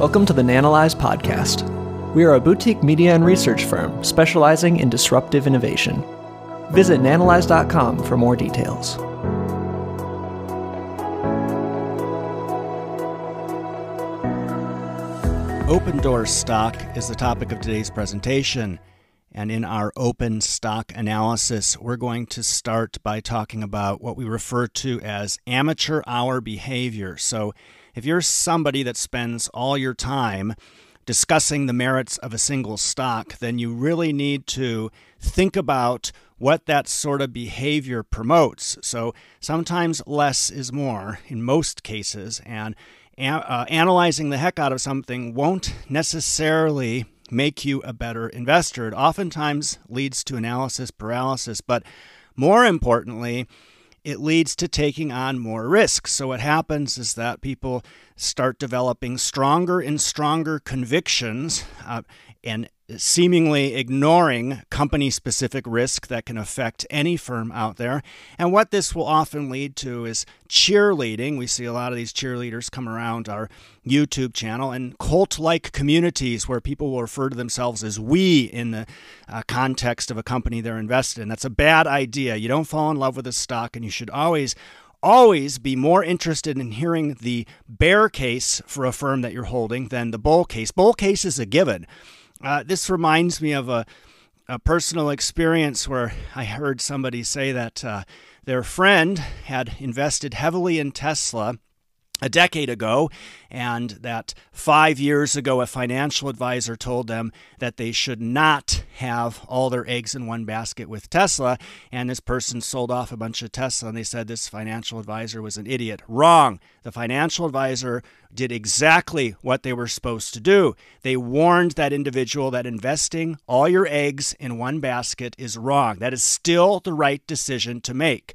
Welcome to the Nanalyze podcast. We are a boutique media and research firm specializing in disruptive innovation. Visit nanalyze.com for more details. Opendoor stock is the topic of today's presentation. And in our open stock analysis, we're going to start by talking about what we refer to as amateur hour behavior. So, if you're somebody that spends all your time discussing the merits of a single stock, then you really need to think about what that sort of behavior promotes. So, sometimes less is more in most cases, and uh, analyzing the heck out of something won't necessarily make you a better investor. It oftentimes leads to analysis paralysis, but more importantly, it leads to taking on more risks. So, what happens is that people start developing stronger and stronger convictions uh, and seemingly ignoring company specific risk that can affect any firm out there. And what this will often lead to is cheerleading. We see a lot of these cheerleaders come around our YouTube channel and cult like communities where people will refer to themselves as we in the uh, context of a company they're invested in. That's a bad idea. You don't fall in love with a stock, and you should always always be more interested in hearing the bear case for a firm that you're holding than the bull case. Bull case is a given. Uh, this reminds me of a, a, personal experience where I heard somebody say that uh, their friend had invested heavily in Tesla a decade ago, and that five years ago, a financial advisor told them that they should not have all their eggs in one basket with Tesla. And this person sold off a bunch of Tesla, and they said this financial advisor was an idiot. Wrong. The financial advisor did exactly what they were supposed to do. They warned that individual that investing all your eggs in one basket is wrong. That is still the right decision to make.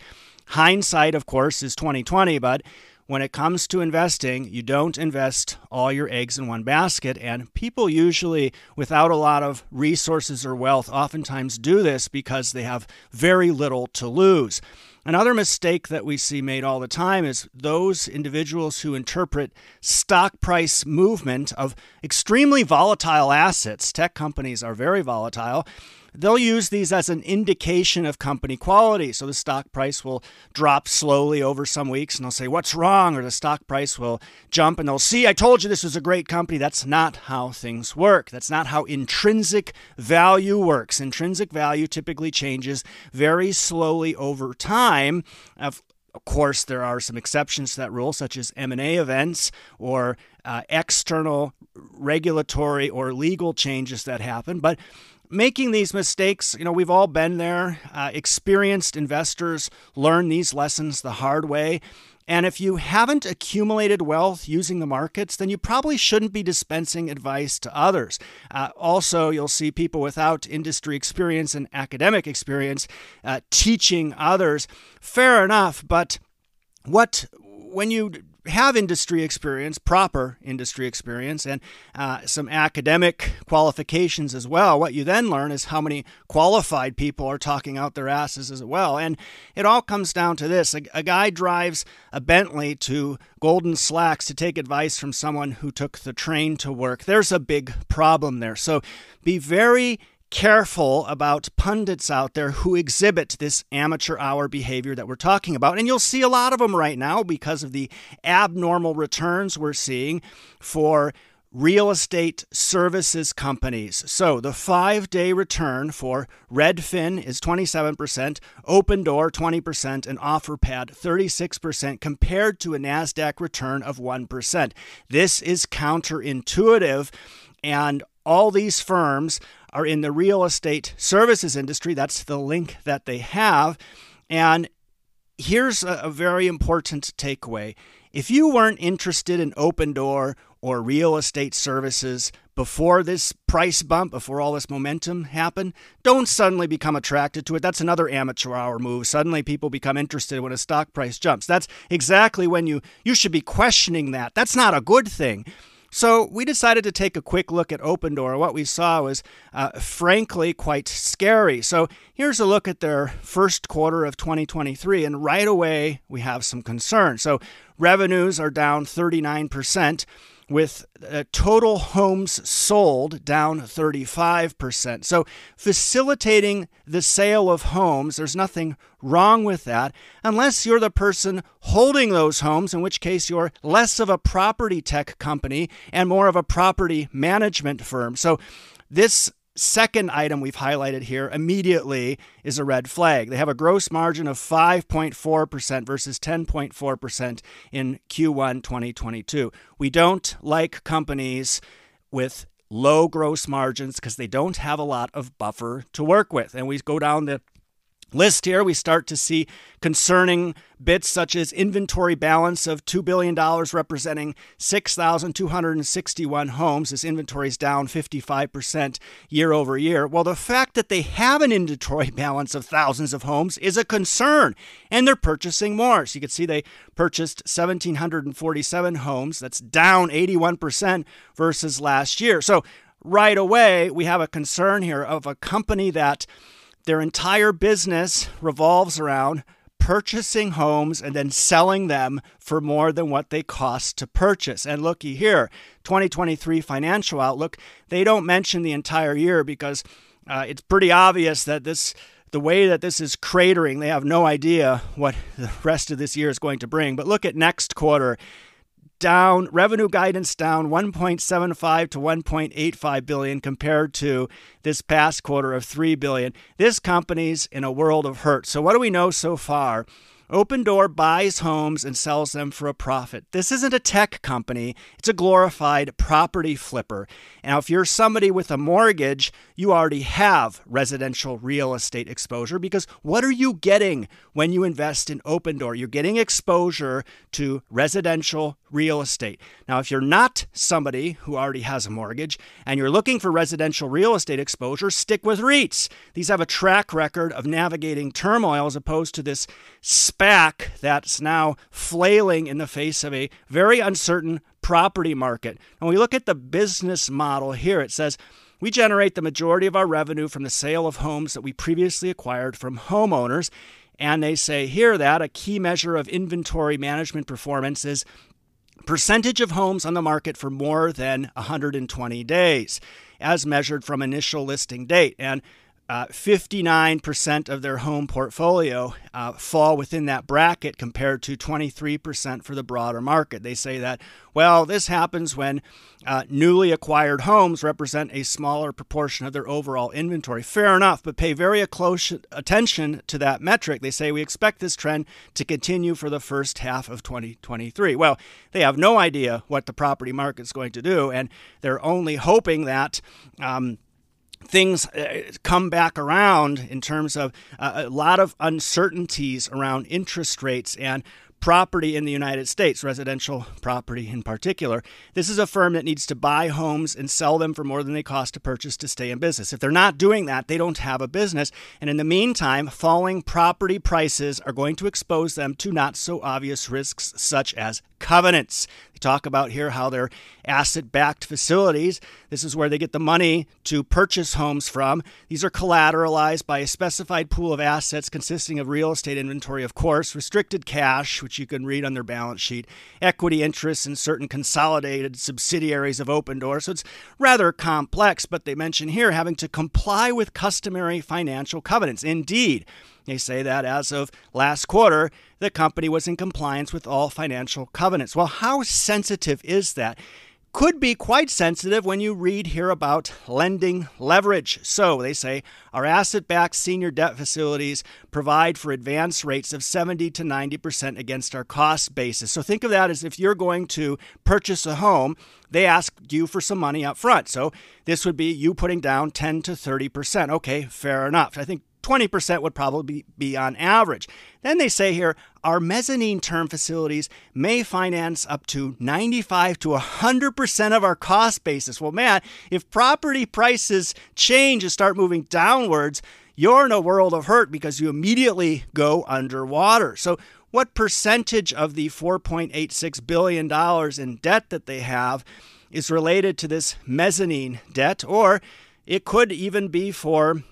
Hindsight, of course, is 2020, but when it comes to investing, you don't invest all your eggs in one basket. And people usually, without a lot of resources or wealth, oftentimes do this because they have very little to lose. Another mistake that we see made all the time is those individuals who interpret stock price movement of extremely volatile assets. Tech companies are very volatile they'll use these as an indication of company quality. So the stock price will drop slowly over some weeks and they'll say, What's wrong? Or the stock price will jump and they'll see, I told you this was a great company. That's not how things work. That's not how intrinsic value works. Intrinsic value typically changes very slowly over time. Of course, there are some exceptions to that rule, such as M&A events or uh, external regulatory or legal changes that happen. But making these mistakes, you know, we've all been there. Uh, experienced investors learn these lessons the hard way. And if you haven't accumulated wealth using the markets, then you probably shouldn't be dispensing advice to others. Uh, also, you'll see people without industry experience and academic experience uh, teaching others. Fair enough, but what when you have industry experience, proper industry experience, and uh, some academic qualifications as well, what you then learn is how many qualified people are talking out their asses as well. And it all comes down to this a, a guy drives a Bentley to Goldman Sachs to take advice from someone who took the train to work. There's a big problem there. So be very careful about pundits out there who exhibit this amateur hour behavior that we're talking about. And you'll see a lot of them right now because of the abnormal returns we're seeing for real estate services companies. So the five day return for Redfin is 27%, Opendoor 20%, and OfferPad 36% compared to a NASDAQ return of 1%. This is counterintuitive. And all these firms are in the real estate services industry. That's the link that they have. And here's a, very important takeaway. If you weren't interested in Opendoor or real estate services before this price bump, before all this momentum happened, don't suddenly become attracted to it. That's another amateur hour move. Suddenly people become interested when a stock price jumps. That's exactly when you you should be questioning that. That's not a good thing. So we decided to take a quick look at Opendoor. What we saw was, uh, frankly, quite scary. So here's a look at their first quarter of 2023, and right away we have some concern. So revenues are down 39%. With uh, total homes sold down 35%. So, facilitating the sale of homes, there's nothing wrong with that, unless you're the person holding those homes, in which case you're less of a property tech company and more of a property management firm. So, this second item we've highlighted here immediately is a red flag. They have a gross margin of 5.4% versus 10.4% in Q1 2022. We don't like companies with low gross margins because they don't have a lot of buffer to work with. And we go down the list here, we start to see concerning bits such as inventory balance of $2 billion, representing 6,261 homes. This inventory is down 55% year over year. Well, the fact that they have an inventory balance of thousands of homes is a concern, and they're purchasing more. So you can see they purchased 1,747 homes. That's down 81% versus last year. So right away, we have a concern here of a company that their entire business revolves around purchasing homes and then selling them for more than what they cost to purchase. And looky here, 2023 financial outlook, they don't mention the entire year because uh, it's pretty obvious that this the way that this is cratering, they have no idea what the rest of this year is going to bring. But look at next quarter down revenue guidance down 1.75 to 1.85 billion compared to this past quarter of 3 billion. This company's in a world of hurt. So what do we know so far? Opendoor buys homes and sells them for a profit. This isn't a tech company, it's a glorified property flipper. Now, if you're somebody with a mortgage, you already have residential real estate exposure because what are you getting when you invest in Opendoor? You're getting exposure to residential real estate. Now, if you're not somebody who already has a mortgage and you're looking for residential real estate exposure, stick with REITs. These have a track record of navigating turmoil as opposed to this SPAC that's now flailing in the face of a very uncertain property market. And we look at the business model here. It says, we generate the majority of our revenue from the sale of homes that we previously acquired from homeowners. And they say here that a key measure of inventory management performance is percentage of homes on the market for more than 120 days, as measured from initial listing date. And uh, 59% of their home portfolio uh, fall within that bracket compared to 23% for the broader market. They say that, well, this happens when uh, newly acquired homes represent a smaller proportion of their overall inventory. Fair enough, but pay very close attention to that metric. They say we expect this trend to continue for the first half of 2023. Well, they have no idea what the property market is going to do, and they're only hoping that. Um, things uh, come back around in terms of uh, a lot of uncertainties around interest rates and property in the United States, residential property in particular. This is a firm that needs to buy homes and sell them for more than they cost to purchase to stay in business. If they're not doing that, they don't have a business. And in the meantime, falling property prices are going to expose them to not so obvious risks such as covenants. They talk about here how they're asset backed facilities. This is where they get the money to purchase homes from. These are collateralized by a specified pool of assets consisting of real estate inventory, of course, restricted cash, which you can read on their balance sheet, equity interests in certain consolidated subsidiaries of Opendoor. So it's rather complex, but they mention here having to comply with customary financial covenants. Indeed, they say that as of last quarter, the company was in compliance with all financial covenants. Well, how sensitive is that? Could be quite sensitive when you read here about lending leverage. So they say our asset backed senior debt facilities provide for advance rates of 70 to 90% against our cost basis. So think of that as if you're going to purchase a home, they ask you for some money up front. So this would be you putting down 10 to 30%. Okay, fair enough. I think 20% would probably be on average. Then they say here our mezzanine term facilities may finance up to 95 to 100% of our cost basis. Well, Matt, if property prices change and start moving downwards, you're in a world of hurt because you immediately go underwater. So, what percentage of the $4.86 billion in debt that they have is related to this mezzanine debt? Or it could even be for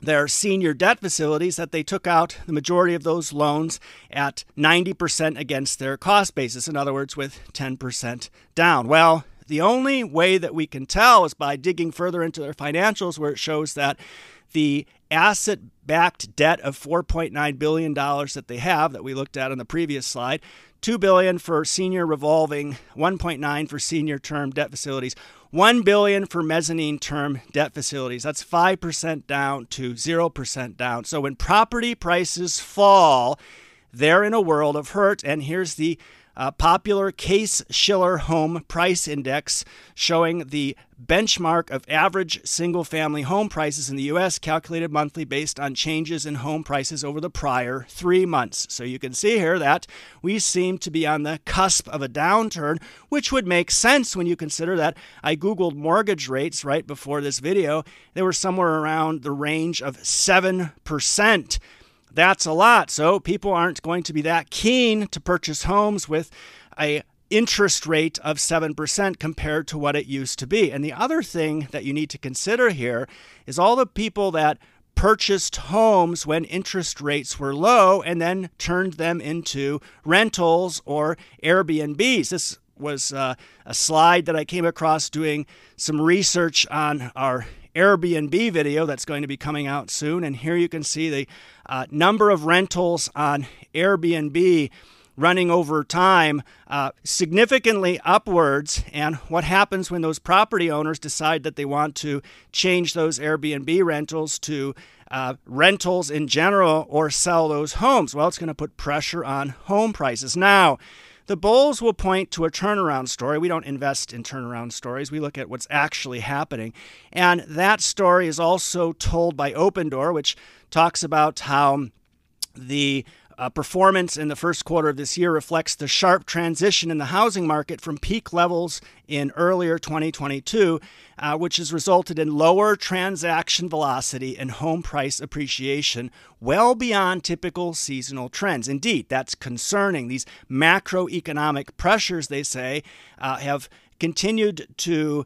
their senior debt facilities that they took out the majority of those loans at 90% against their cost basis. In other words, with 10% down. Well, the only way that we can tell is by digging further into their financials, where it shows that the asset backed debt of $4.9 billion that they have, that we looked at on the previous slide, 2 billion for senior revolving, 1.9 for senior term debt facilities, 1 billion for mezzanine term debt facilities. That's 5% down to 0% down. So when property prices fall, they're in a world of hurt and here's the uh, popular Case Shiller Home Price Index showing the benchmark of average single family home prices in the U.S. calculated monthly based on changes in home prices over the prior three months. So you can see here that we seem to be on the cusp of a downturn, which would make sense when you consider that I Googled mortgage rates right before this video. They were somewhere around the range of 7% that's a lot. So people aren't going to be that keen to purchase homes with a interest rate of 7% compared to what it used to be. And the other thing that you need to consider here is all the people that purchased homes when interest rates were low and then turned them into rentals or Airbnbs. This was uh, a slide that I came across doing some research on our Airbnb video that's going to be coming out soon. And here you can see the uh, number of rentals on Airbnb running over time uh, significantly upwards. And what happens when those property owners decide that they want to change those Airbnb rentals to uh, rentals in general or sell those homes? Well, it's going to put pressure on home prices. Now, the bulls will point to a turnaround story. We don't invest in turnaround stories. We look at what's actually happening. And that story is also told by Opendoor, which talks about how the uh, performance in the first quarter of this year reflects the sharp transition in the housing market from peak levels in earlier 2022, uh, which has resulted in lower transaction velocity and home price appreciation well beyond typical seasonal trends. Indeed, that's concerning. These macroeconomic pressures, they say, uh, have continued to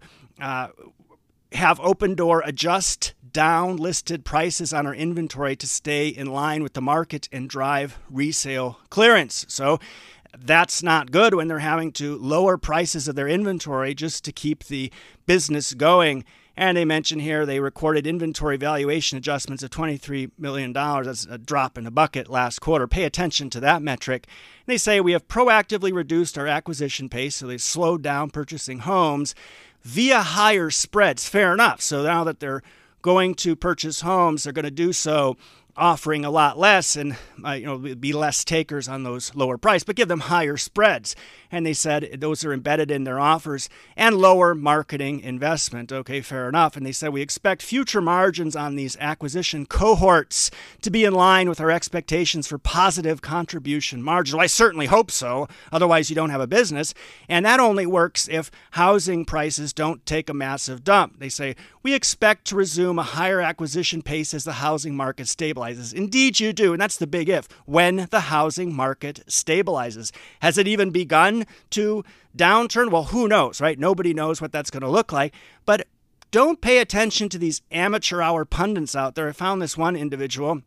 have Opendoor adjust down listed prices on our inventory to stay in line with the market and drive resale clearance. So that's not good when they're having to lower prices of their inventory just to keep the business going. And they mention here they recorded inventory valuation adjustments of $23 million. That's a drop in the bucket last quarter. Pay attention to that metric. And they say we have proactively reduced our acquisition pace, so they slowed down purchasing homes via higher spreads. Fair enough. So now that they're going to purchase homes, they're going to do so offering a lot less and uh, you know be less takers on those lower price but give them higher spreads. And they said those are embedded in their offers and lower marketing investment. Okay fair enough. And they said we expect future margins on these acquisition cohorts to be in line with our expectations for positive contribution margins well, i certainly hope so. Otherwise you don't have a business. And that only works if housing prices don't take a massive dump. They say we expect to resume a higher acquisition pace as the housing market stabilizes stabilizes. Indeed, you do. And that's the big if. When the housing market stabilizes. Has it even begun to downturn? Well, who knows, right? Nobody knows what that's going to look like. But don't pay attention to these amateur hour pundits out there. I found this one individual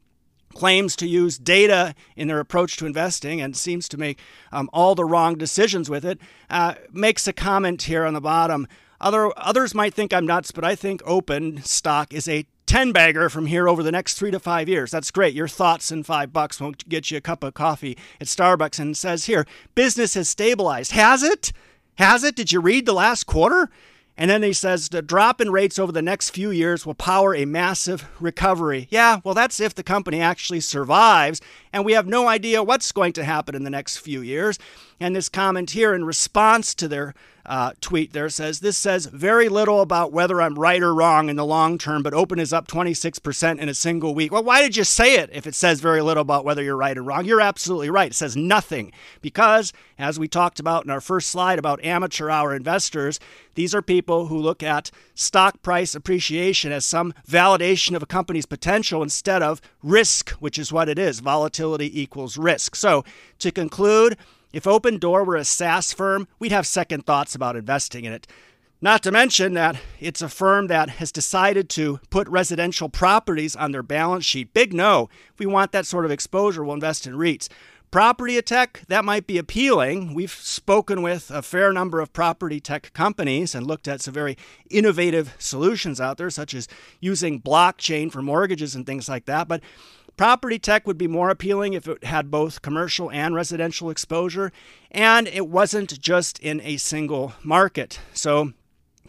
claims to use data in their approach to investing and seems to make um, all the wrong decisions with it, uh, makes a comment here on the bottom. Other, others might think I'm nuts, but I think open stock is a 10 bagger from here over the next three to five years. That's great. Your thoughts in five bucks won't get you a cup of coffee at Starbucks. And says here, business has stabilized. Has it? Has it? Did you read the last quarter? And then he says the drop in rates over the next few years will power a massive recovery. Yeah, well, that's if the company actually survives, and we have no idea what's going to happen in the next few years. And this comment here, in response to their uh, tweet there says this says very little about whether I'm right or wrong in the long term, but open is up 26% in a single week. Well, why did you say it if it says very little about whether you're right or wrong? You're absolutely right. It says nothing because, as we talked about in our first slide about amateur hour investors, these are people who look at stock price appreciation as some validation of a company's potential instead of risk, which is what it is. Volatility equals risk. So, to conclude, if Opendoor were a SaaS firm, we'd have second thoughts about investing in it. Not to mention that it's a firm that has decided to put residential properties on their balance sheet. Big no. If we want that sort of exposure, we'll invest in REITs. Property tech, that might be appealing. We've spoken with a fair number of property tech companies and looked at some very innovative solutions out there, such as using blockchain for mortgages and things like that. But Property tech would be more appealing if it had both commercial and residential exposure, and it wasn't just in a single market. So,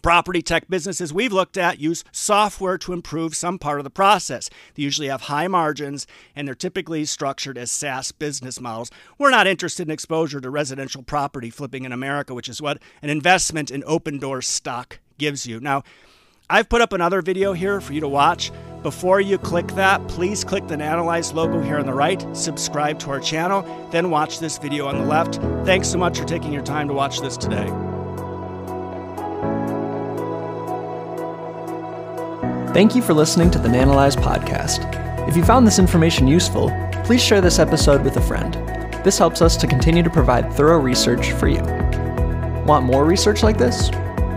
Property tech businesses we've looked at use software to improve some part of the process. They usually have high margins and they're typically structured as SaaS business models. We're not interested in exposure to residential property flipping in America, which is what an investment in Opendoor stock gives you. Now, I've put up another video here for you to watch. Before you click that, please click the Nanalyze logo here on the right, subscribe to our channel, then watch this video on the left. Thanks so much for taking your time to watch this today. Thank you for listening to the Nanalyze podcast. If you found this information useful, please share this episode with a friend. This helps us to continue to provide thorough research for you. Want more research like this?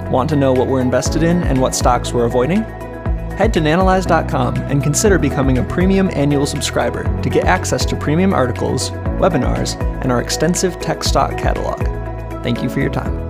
Want to know what we're invested in and what stocks we're avoiding? Head to nanalyze.com and consider becoming a premium annual subscriber to get access to premium articles, webinars, and our extensive tech stock catalog. Thank you for your time.